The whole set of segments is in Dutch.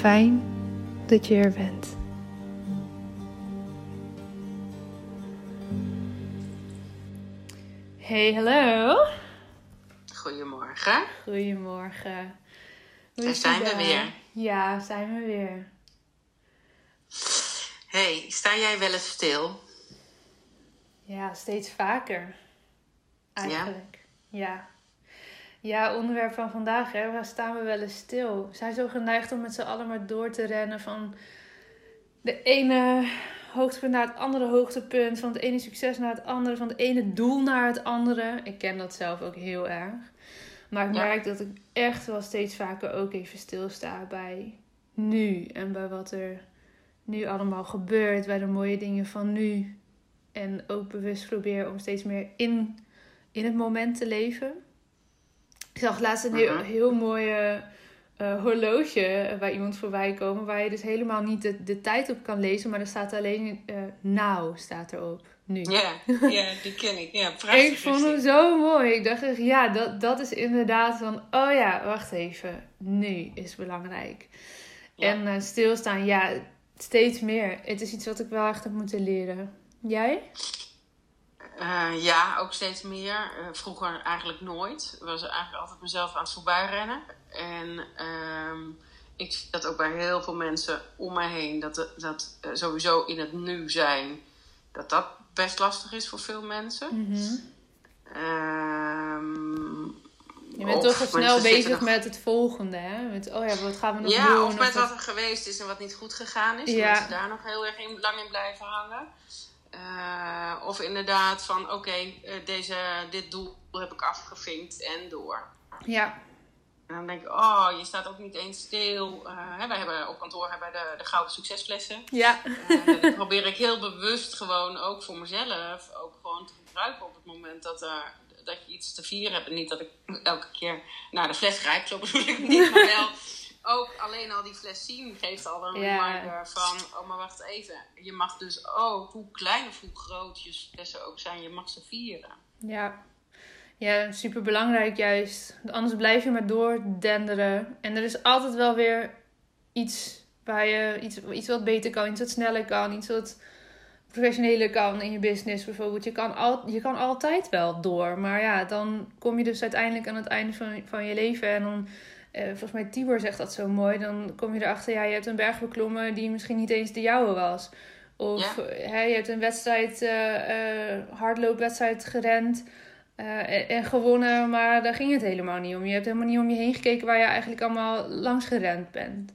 Fijn dat je er bent. Hey, hallo. Goedemorgen. Goedemorgen. Hoe Daar zijn we weer. Ja, zijn we weer. Hey, sta jij wel eens stil? Ja, steeds vaker. Eigenlijk. Ja. Ja, onderwerp van vandaag, hè. Waar staan we wel eens stil? We zijn zo geneigd om met z'n allen maar door te rennen van de ene hoogtepunt naar het andere hoogtepunt. Van het ene succes naar het andere. Van het ene doel naar het andere. Ik ken dat zelf ook heel erg. Maar ik Ja. merk dat ik echt wel steeds vaker ook even stilsta bij nu. En bij wat er nu allemaal gebeurt. Bij de mooie dingen van nu. En ook bewust probeer om steeds meer in, in het moment te leven. Ik zag laatst een heel, Mhm. heel mooi eh, horloge bij iemand voorbij komen. Waar je dus helemaal niet de, de tijd op kan lezen. Maar er staat alleen eh now staat erop. Nu. Ja, ja die ken ik. Ja, prachtig. Ik vond hem zo mooi. Ik dacht echt, ja, dat, dat is inderdaad van, oh ja, wacht even. Nu is belangrijk. Ja. En eh, stilstaan, ja, steeds meer. Het is iets wat ik wel echt heb moeten leren. Jij? Eh, ja, ook steeds meer. Eh, vroeger eigenlijk nooit. Was eigenlijk altijd mezelf aan het voorbijrennen. En ehm, ik zie dat ook bij heel veel mensen om mij heen. Dat, dat eh, sowieso in het nu zijn, dat dat best lastig is voor veel mensen. Ehm, Je bent toch al snel bezig nog- met het volgende, hè? Met, oh ja, wat gaan we nog Ja, doen? of met wat er geweest is en wat niet goed gegaan is. Ja. Dat mensen daar nog heel erg in, lang in blijven hangen. Eh, of inderdaad van, oké, eh, deze dit doel heb ik afgevinkt en door. Ja, En dan denk ik, oh, je staat ook niet eens stil. Eh, hè, wij hebben op kantoor hebben de, de gouden succesflessen. ja. Die probeer ik heel bewust gewoon ook voor mezelf ook gewoon te gebruiken op het moment dat, er, dat je iets te vieren hebt. En niet dat ik elke keer naar de fles grijp, zo bedoel ik niet. Maar wel ook alleen al die fles zien geeft al een Ja. reminder van, oh maar wacht even. Je mag dus ook, hoe klein of hoe groot je flessen ook zijn, je mag ze vieren. Ja. Ja, super belangrijk juist. Anders blijf je maar doordenderen. En er is altijd wel weer iets waar je iets, iets wat beter kan, iets wat sneller kan, iets wat professioneler kan in je business bijvoorbeeld. Je kan, al, je kan altijd wel door. Maar ja, dan kom je dus uiteindelijk aan het einde van, van je leven. En dan, eh, volgens mij Tibor zegt dat zo mooi. Dan kom je erachter, ja, je hebt een berg beklommen die misschien niet eens de jouwe was. Of hè, je hebt een wedstrijd, uh, uh, hardloopwedstrijd gerend. En, en, gewonnen, maar daar ging het helemaal niet om. Je hebt helemaal niet om je heen gekeken waar je eigenlijk allemaal langs gerend bent.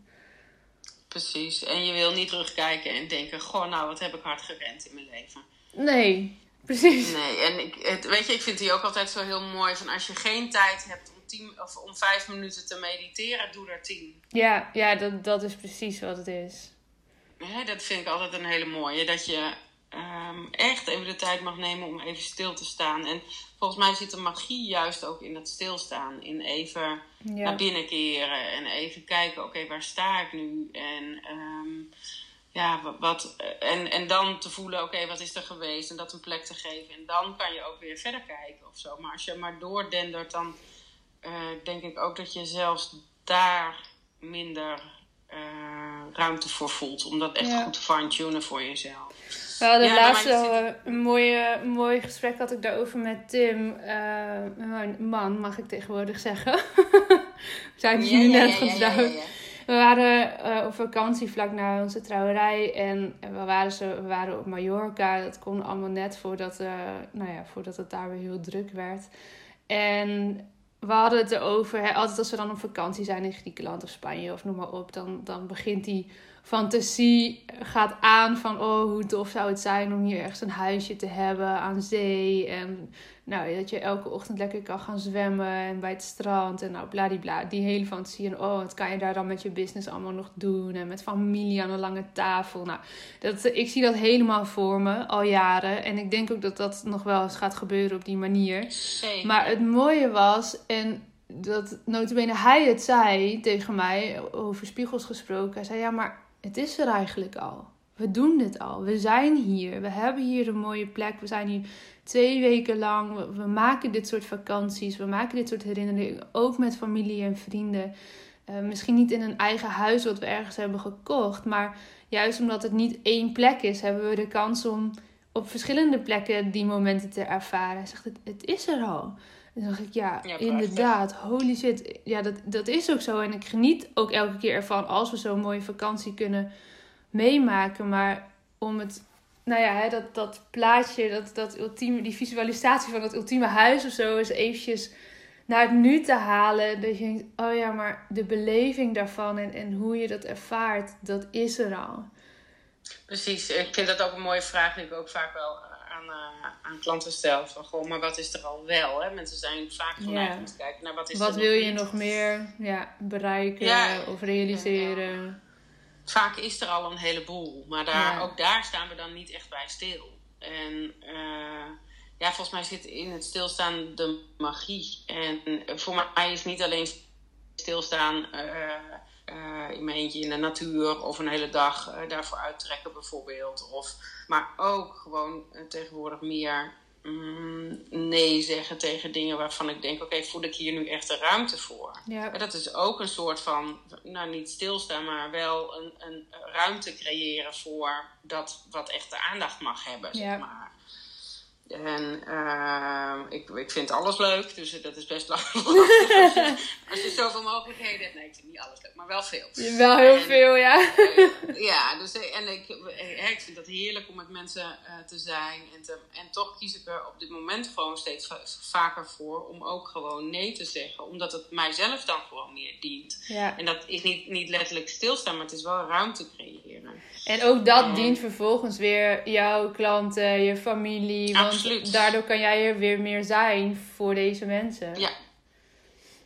Precies. En je wil niet terugkijken en denken: Goh, nou, wat heb ik hard gerend in mijn leven. Nee, precies. Nee, en ik, het, weet je, ik vind die ook altijd zo heel mooi: van als je geen tijd hebt tien, of om vijf minuten te mediteren, doe er tien. Ja, ja dat, dat is precies wat het is. Ja, dat vind ik altijd een hele mooie. Dat je um, echt even de tijd mag nemen om even stil te staan. En volgens mij zit de magie juist ook in dat stilstaan. In even naar binnen keren en even kijken, oké, waar sta ik nu? En um, ja, wat, en, en dan te voelen, oké, wat is er geweest? En dat een plek te geven. En dan kan je ook weer verder kijken of zo. Maar als je maar doordendert, dan uh, denk ik ook dat je zelfs daar minder uh, ruimte voor voelt. Om dat echt goed te fine-tunen voor jezelf. We hadden ja, laatst een, mooie, mooi gesprek had ik daarover met Tim. Uh, mijn man, mag ik tegenwoordig zeggen. We zijn dus nu net getrouwd. We waren uh, op vakantie vlak na onze trouwerij. En we waren, zo, we waren op Mallorca. Dat kon allemaal net voordat, uh, nou ja, voordat het daar weer heel druk werd. En we hadden het erover, altijd als we dan op vakantie zijn in Griekenland of Spanje of noem maar op, dan, dan begint die fantasie gaat aan van oh, hoe tof zou het zijn om hier ergens een huisje te hebben aan zee. En nou, dat je elke ochtend lekker kan gaan zwemmen en bij het strand en nou bladibla. Die hele fantasie en oh, wat kan je daar dan met je business allemaal nog doen en met familie aan een lange tafel. Nou, dat, ik zie dat helemaal voor me al jaren en ik denk ook dat dat nog wel eens gaat gebeuren op die manier. Maar het mooie was en dat notabene hij het zei tegen mij, over spiegels gesproken. Hij zei, ja, maar het is er eigenlijk al. We doen dit al. We zijn hier. We hebben hier een mooie plek. We zijn hier twee weken lang. We, maken dit soort vakanties. We maken dit soort herinneringen. Ook met familie en vrienden. Uh, misschien niet in een eigen huis wat we ergens hebben gekocht. Maar juist omdat het niet één plek is, hebben we de kans om op verschillende plekken die momenten te ervaren. Hij zegt, het is er al. En dan dacht ik, ja, inderdaad, holy shit. Ja, dat, dat is ook zo. En ik geniet ook elke keer ervan als we zo'n mooie vakantie kunnen meemaken. Maar om het, nou ja, hè, dat, dat plaatje, dat, dat ultieme, die visualisatie van dat ultieme huis of zo, is eventjes naar het nu te halen. Dat je denkt, oh ja, maar de beleving daarvan en, en hoe je dat ervaart, dat is er al. Precies, ik vind dat ook een mooie vraag die ik ook vaak wel aan, uh, aan klanten stel. Van, goh, maar wat is er al wel? Hè? Mensen zijn vaak geneigd om te kijken naar wat is wat er wil je niet. nog meer ja, bereiken of realiseren? Vaak is er al een heleboel, maar daar, ook daar staan we dan niet echt bij stil. En uh, ja, volgens mij zit in het stilstaan de magie. En voor mij is niet alleen stilstaan uh, uh, in mijn eentje in de natuur of een hele dag uh, daarvoor uittrekken bijvoorbeeld. Of, maar ook gewoon uh, tegenwoordig meer mm, nee zeggen tegen dingen waarvan ik denk, oké, okay, voel ik hier nu echt de ruimte voor? Ja. En dat is ook een soort van, nou niet stilstaan, maar wel een, een ruimte creëren voor dat wat echt de aandacht mag hebben, ja. zeg maar. En uh, ik, ik vind alles leuk, dus dat is best lastig. als, je, zoveel mogelijkheden hebt. Nee, ik vind niet alles leuk, maar wel veel. Wel heel veel, ja. ja, dus, en ik, ik vind dat heerlijk om met mensen uh, te zijn. En, te, en toch kies ik er op dit moment gewoon steeds vaker voor om ook gewoon nee te zeggen. Omdat het mijzelf dan gewoon meer dient. Ja. En dat is niet, niet letterlijk stilstaan, maar het is wel ruimte creëren. En ook dat dient vervolgens weer jouw klanten, je familie. Want daardoor kan jij er weer meer zijn voor deze mensen. Ja,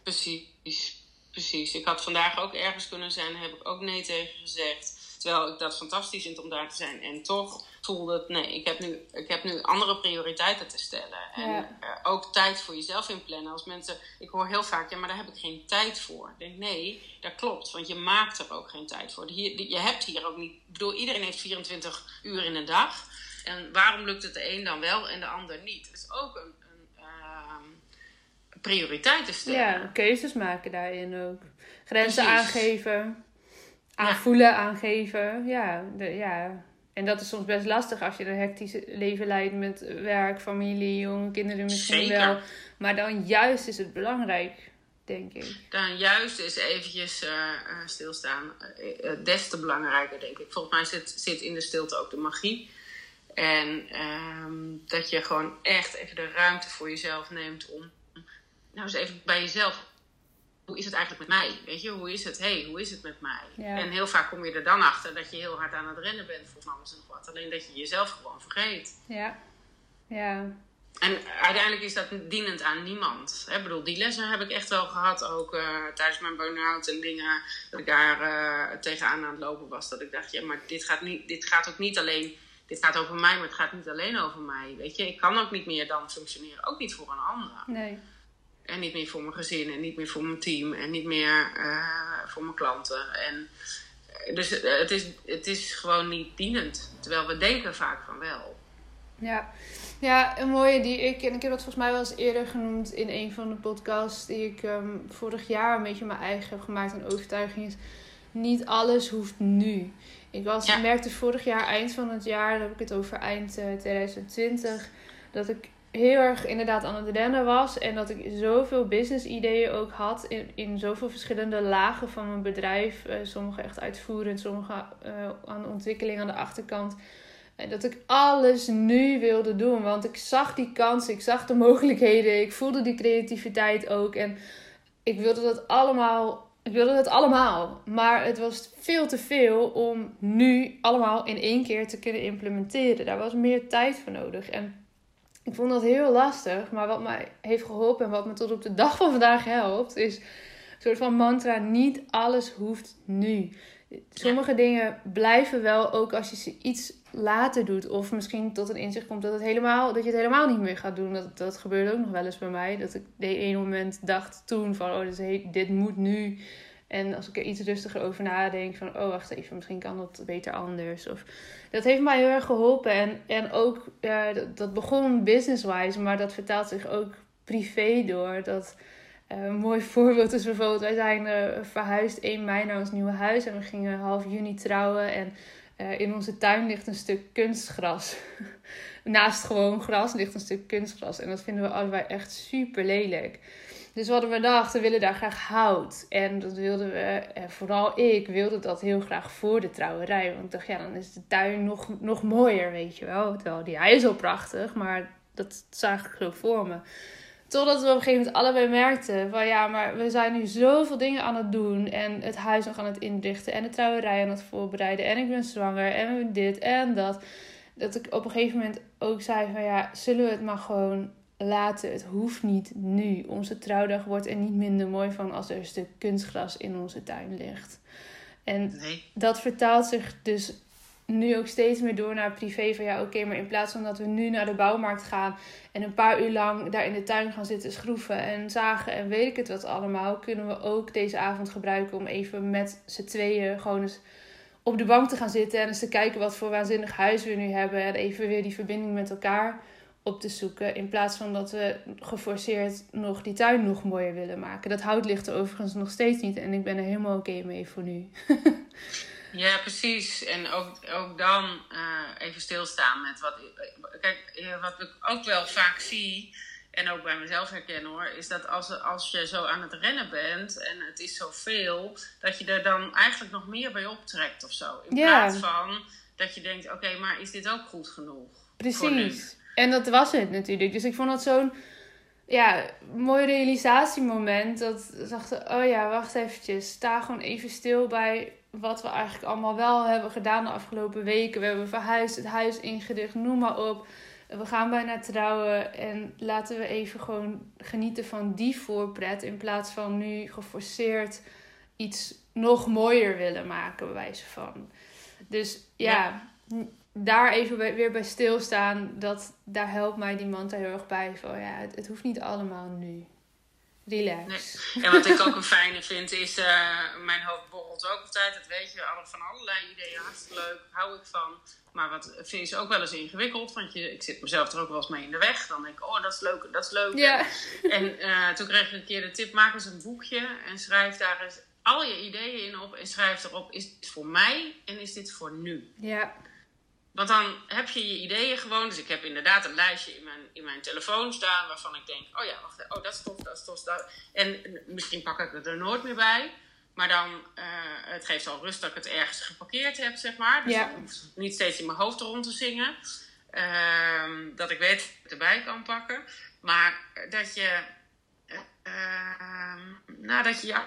precies. Precies. Ik had vandaag ook ergens kunnen zijn, daar heb ik ook nee tegen gezegd. Terwijl ik dat fantastisch vind om daar te zijn. En toch voelde het, nee, ik heb nu, ik heb nu andere prioriteiten te stellen. En uh, ook tijd voor jezelf inplannen. Als mensen, ik hoor heel vaak, ja, maar daar heb ik geen tijd voor. Ik denk, nee, dat klopt. Want je maakt er ook geen tijd voor. Hier, je hebt hier ook niet, ik bedoel, iedereen heeft 24 uur in een dag. En waarom lukt het de een dan wel en de ander niet? Het is ook een, een uh, prioriteiten stellen. Ja, keuzes maken daarin ook. Grenzen aangeven aanvoelen, aangeven. Ja, de, ja, en dat is soms best lastig als je een hectisch leven leidt met werk, familie, jonge kinderen misschien Zeker. wel. Maar dan juist is het belangrijk, denk ik. Dan juist is eventjes eh, eh, stilstaan eh, des te belangrijker, denk ik. Volgens mij zit, zit in de stilte ook de magie. En ehm, dat je gewoon echt even de ruimte voor jezelf neemt om... Nou, eens even bij jezelf. Hoe is het eigenlijk met mij? Weet je, hoe is het? hey, hoe is het met mij? Ja. En heel vaak kom je er dan achter dat je heel hard aan het rennen bent voor alles en nog wat. Alleen dat je jezelf gewoon vergeet. Ja, ja, En uiteindelijk is dat dienend aan niemand. Ik bedoel, die lessen heb ik echt wel gehad, ook eh, tijdens mijn burn-out en dingen. Dat ik daar eh, tegenaan aan het lopen was. Dat ik dacht, ja, maar dit gaat, niet, dit gaat ook niet alleen... Dit gaat over mij, maar het gaat niet alleen over mij. Weet je, ik kan ook niet meer dan functioneren. Ook niet voor een ander. nee. En niet meer voor mijn gezin en niet meer voor mijn team en niet meer eh, voor mijn klanten. En, eh, dus eh, het, is, het is gewoon niet dienend. Terwijl we denken vaak van wel. Ja. ja, een mooie die ik, en ik heb dat volgens mij wel eens eerder genoemd in een van de podcasts die ik ehm, vorig jaar een beetje mijn eigen heb gemaakt en overtuiging is, niet alles hoeft nu. Ik was, Ja. merkte vorig jaar, eind van het jaar, dan heb ik het over eind eh, 2020, dat ik heel erg inderdaad aan het rennen was en dat ik zoveel business ideeën ook had in, in zoveel verschillende lagen van mijn bedrijf. Eh, sommige echt uitvoerend, sommige eh, aan de ontwikkeling aan de achterkant. En dat ik alles nu wilde doen. Want ik zag die kansen, ik zag de mogelijkheden, ik voelde die creativiteit ook. En ik wilde dat allemaal. Ik wilde het allemaal. Maar het was veel te veel om nu allemaal in één keer te kunnen implementeren. Daar was meer tijd voor nodig. En ik vond dat heel lastig. Maar wat mij heeft geholpen en wat me tot op de dag van vandaag helpt, is een soort van mantra: niet alles hoeft nu. Sommige dingen blijven wel ook als je ze iets later doet. Of misschien tot een inzicht komt dat, het helemaal, dat je het helemaal niet meer gaat doen. Dat, dat gebeurde ook nog wel eens bij mij. Dat ik de ene moment dacht toen van, oh, dit, he- dit moet nu. En als ik er iets rustiger over nadenk van, oh, wacht even, misschien kan dat beter anders. Of, dat heeft mij heel erg geholpen. En, en ook, eh, dat, begon business-wise, maar dat vertaalt zich ook privé door. Dat, een mooi voorbeeld is bijvoorbeeld, wij zijn eh, verhuisd 1 mei naar ons nieuwe huis. En we gingen half juni trouwen. En eh, in onze tuin ligt een stuk kunstgras. Naast gewoon gras ligt een stuk kunstgras. En dat vinden we allebei echt super lelijk. Dus we hadden bedacht, we willen daar graag hout. En dat wilden we, en vooral ik, wilde dat heel graag voor de trouwerij. Want ik dacht, ja, dan is de tuin nog, nog mooier, weet je wel. Terwijl die hij is al prachtig, maar dat zag ik zo voor me. Totdat we op een gegeven moment allebei merkten van ja, maar we zijn nu zoveel dingen aan het doen. En het huis nog aan het inrichten. En de trouwerij aan het voorbereiden. En ik ben zwanger. En dit en dat. Dat ik op een gegeven moment ook zei van ja, zullen we het maar gewoon laten. Het hoeft niet nu. Onze trouwdag wordt er niet minder mooi van als er een stuk kunstgras in onze tuin ligt. En Nee. dat vertaalt zich dus nu ook steeds meer door naar privé. Van ja, oké, maar in plaats van dat we nu naar de bouwmarkt gaan en een paar uur lang daar in de tuin gaan zitten schroeven en zagen en weet ik het wat allemaal, kunnen we ook deze avond gebruiken om even met z'n tweeën gewoon eens op de bank te gaan zitten en eens te kijken wat voor waanzinnig huis we nu hebben en even weer die verbinding met elkaar op te zoeken. In plaats van dat we geforceerd nog die tuin nog mooier willen maken. Dat hout ligt er overigens nog steeds niet en ik ben er helemaal oké mee voor nu. Ja, precies. En ook, ook dan eh, even stilstaan met wat. Kijk, eh, wat ik ook wel vaak zie, en ook bij mezelf herken hoor, is dat als, als je zo aan het rennen bent en het is zoveel, dat je er dan eigenlijk nog meer bij optrekt of zo. In Ja. plaats van dat je denkt: oké, maar is dit ook goed genoeg? Precies. En dat was het natuurlijk. Dus ik vond dat zo'n ja, mooi realisatiemoment. Dat ik dacht, oh ja, wacht eventjes. Sta gewoon even stil bij wat we eigenlijk allemaal wel hebben gedaan de afgelopen weken. We hebben verhuisd, het huis ingericht, noem maar op. We gaan bijna trouwen en laten we even gewoon genieten van die voorpret. In plaats van nu geforceerd iets nog mooier willen maken, bij wijze van. Dus ja, daar even bij- weer bij stilstaan, dat, daar helpt mij die mantra heel erg bij. Van ja, het, het hoeft niet allemaal nu. Relax. En wat ik ook een fijne vind is, eh, mijn hoofd borrelt ook altijd, dat weet je, alle- van allerlei ideeën, hartstikke leuk, hou ik van. Maar wat vind is ook wel eens ingewikkeld, want je, ik zit mezelf er ook wel eens mee in de weg. Dan denk ik, oh dat is leuk, dat is leuk. Ja. En eh, toen kreeg ik een keer de tip, maak eens een boekje en schrijf daar eens al je ideeën in op en schrijf erop: is dit voor mij en is dit voor nu? Ja. Want dan heb je je ideeën gewoon. Dus ik heb inderdaad een lijstje in mijn, in mijn telefoon staan waarvan ik denk: oh ja, wacht, oh dat is tof, dat is tof. Dat. En misschien pak ik het er nooit meer bij. Maar dan, uh, het geeft al rust dat ik het ergens geparkeerd heb, zeg maar. Dus Ja. ik hoef niet steeds in mijn hoofd rond te zingen. Ehm, dat ik weet dat ik het erbij kan pakken. Maar dat je, eh, ehm, nou, dat je je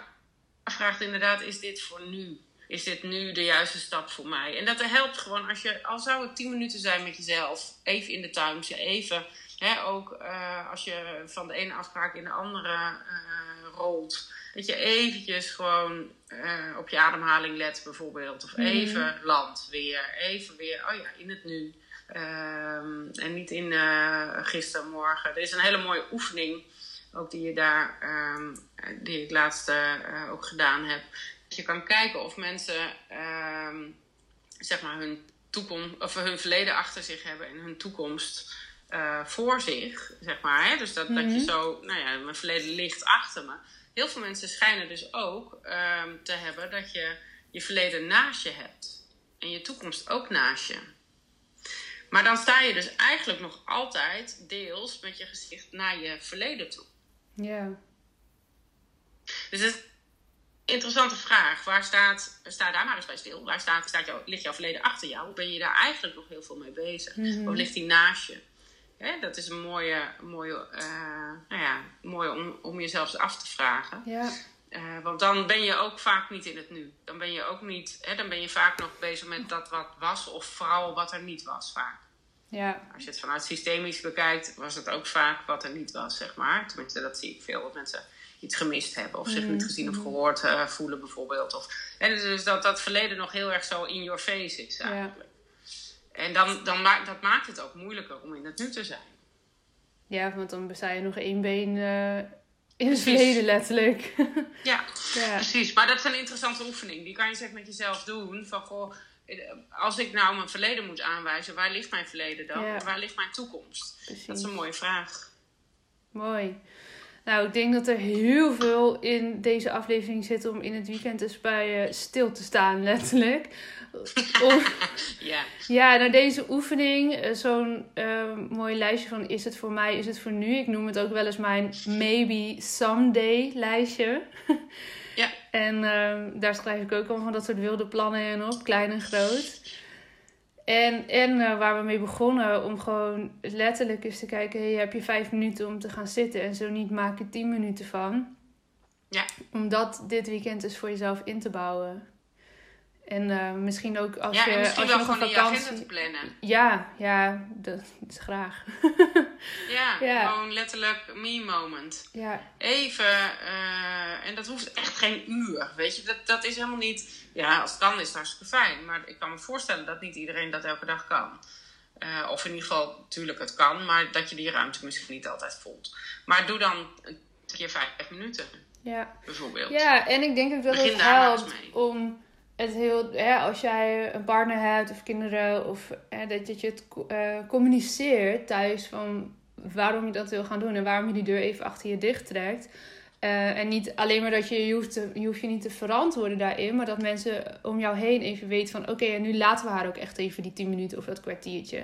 afvraagt inderdaad, is dit voor nu? Is dit nu de juiste stap voor mij? En dat helpt gewoon als je, al zou het 10 minuten zijn met jezelf, even in de tuin, even, hè, ook eh, als je van de ene afspraak in de andere eh, rolt, dat je eventjes gewoon eh, op je ademhaling let bijvoorbeeld. Of Mhm. even land weer, even weer, oh ja, in het nu. Ehm, en niet in gisteren, morgen. Er is een hele mooie oefening, ook die je daar, ehm, die ik laatst ook gedaan heb. Je kan kijken of mensen, ehm, zeg maar, hun toekomst, of hun verleden achter zich hebben en hun toekomst eh, voor zich, zeg maar. Hè? Dus dat, dat je Mhm. zo, nou ja, mijn verleden ligt achter me. Heel veel mensen schijnen dus ook ehm, te hebben dat je je verleden naast je hebt. En je toekomst ook naast je. Maar dan sta je dus eigenlijk nog altijd deels met je gezicht naar je verleden toe. Ja. Dus het interessante vraag. Waar staat, sta daar maar eens bij stil. Waar staat, staat jouw, ligt jouw verleden achter jou? Ben je daar eigenlijk nog heel veel mee bezig? Mhm. Of ligt die naast je? Hè, dat is een mooie, mooie, eh, nou ja, mooie om, om jezelf af te vragen. Ja. Eh, want dan ben je ook vaak niet in het nu. Dan ben je ook niet, hè, dan ben je vaak nog bezig met dat wat was, of vooral wat er niet was vaak. Ja. Als je het vanuit systemisch bekijkt, was het ook vaak wat er niet was, zeg maar. Tenminste, dat zie ik veel, dat mensen iets gemist hebben, of zich niet gezien of gehoord eh, voelen, bijvoorbeeld. Of, en dus dat dat verleden nog heel erg zo in your face is, eigenlijk. En dan, dan maakt, dat maakt het ook moeilijker om in het nu te zijn. Ja, want dan sta je nog één been eh, in het verleden, letterlijk. Ja, ja. Precies, maar dat is een interessante oefening. Die kan je zeg met jezelf doen. Van goh, als ik nou mijn verleden moet aanwijzen, waar ligt mijn verleden dan? Ja. En waar ligt mijn toekomst? Precies. Dat is een mooie vraag. Mooi. Nou, ik denk dat er heel veel in deze aflevering zit om in het weekend dus bij je stil te staan, letterlijk. Om- Ja, ja, naar deze oefening, eh, zo'n eh, mooi lijstje van is het voor mij, is het voor nu. Ik noem het ook wel eens mijn maybe someday lijstje. ja, En ehm, daar schrijf ik ook al van dat soort wilde plannen in op, klein en groot. En, en eh, waar we mee begonnen, om gewoon letterlijk eens te kijken: hey, heb je vijf minuten om te gaan zitten? En zo niet maak er tien minuten van. ja. Om dat dit weekend dus voor jezelf in te bouwen. En eh, misschien ook als ja je, en misschien als je nog een je vakantie. te plannen. Ja, ja, dat is graag. Ja, Ja. gewoon letterlijk me moment. ja, Even, eh, en dat hoeft echt geen uur, weet je. Dat, dat is helemaal niet... Ja, als het kan is het hartstikke fijn. Maar ik kan me voorstellen dat niet iedereen dat elke dag kan. Eh, of in ieder geval, natuurlijk het kan, maar dat je die ruimte misschien niet altijd voelt. Maar doe dan een keer vijf minuten, ja. bijvoorbeeld. Ja, en ik denk ook dat Begin het eens helpt om het heel, hè, als jij een partner hebt of kinderen, of hè, dat, dat je het eh, communiceert thuis van waarom je dat wil gaan doen en waarom je die deur even achter je dicht trekt. Eh, en niet alleen maar dat je je hoeft, te, je hoeft je niet te verantwoorden daarin, maar dat mensen om jou heen even weten van oké, en nu laten we haar ook echt even die 10 minuten of dat kwartiertje.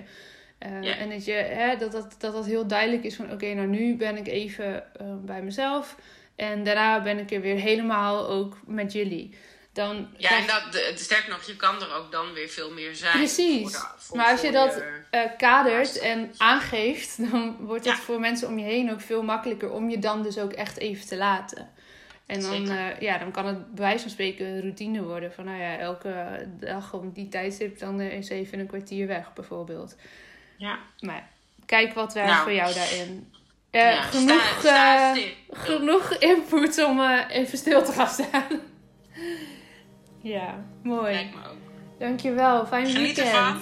Eh, Ja. En dat, je, hè, dat, dat, dat dat heel duidelijk is van oké, nou nu ben ik even bij mezelf. En daarna ben ik er weer helemaal ook met jullie. Dan Ja, krijg- en dat, de, sterker nog, je kan er ook dan weer veel meer zijn. Precies. voor de- voor- maar als je dat je- eh, kadert en aangeeft, dan wordt het Ja. voor mensen om je heen ook veel makkelijker om je dan dus ook echt even te laten. En dan, eh, ja, dan kan het bij wijze van spreken een routine worden. Van nou ja, elke dag om die tijdstip dan eens even een kwartier weg bijvoorbeeld. Ja, Maar kijk wat werkt Nou. voor jou daarin. Ja, genoeg, sta- sta stil. genoeg input om even stil te gaan staan. Ja, mooi. lijkt me ook. Dankjewel. Fijn Geniet weekend. ervan.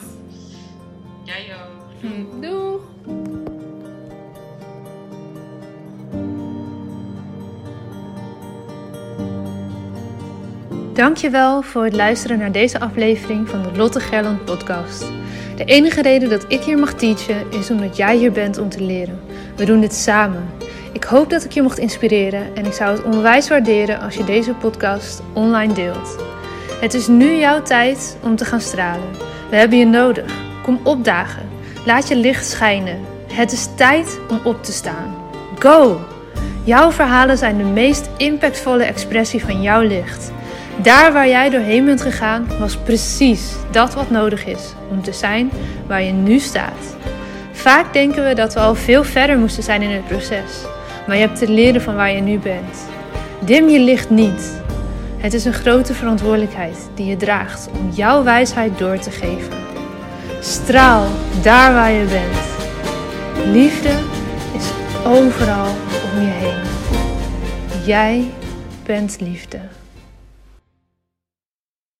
Jij ook. Hm, Doeg. Dankjewel voor het luisteren naar deze aflevering van de Lotte Gerland podcast. De enige reden dat ik hier mag teachen is omdat jij hier bent om te leren. We doen dit samen. Ik hoop dat ik je mocht inspireren en ik zou het onwijs waarderen als je deze podcast online deelt. Het is nu jouw tijd om te gaan stralen. We hebben je nodig. Kom opdagen. Laat je licht schijnen. Het is tijd om op te staan. Go! Jouw verhalen zijn de meest impactvolle expressie van jouw licht. Daar waar jij doorheen bent gegaan, was precies dat wat nodig is om te zijn waar je nu staat. Vaak denken we dat we al veel verder moesten zijn in het proces, maar je hebt te leren van waar je nu bent. Dim je licht niet. Het is een grote verantwoordelijkheid die je draagt om jouw wijsheid door te geven. Straal daar waar je bent. Liefde is overal om je heen. Jij bent liefde.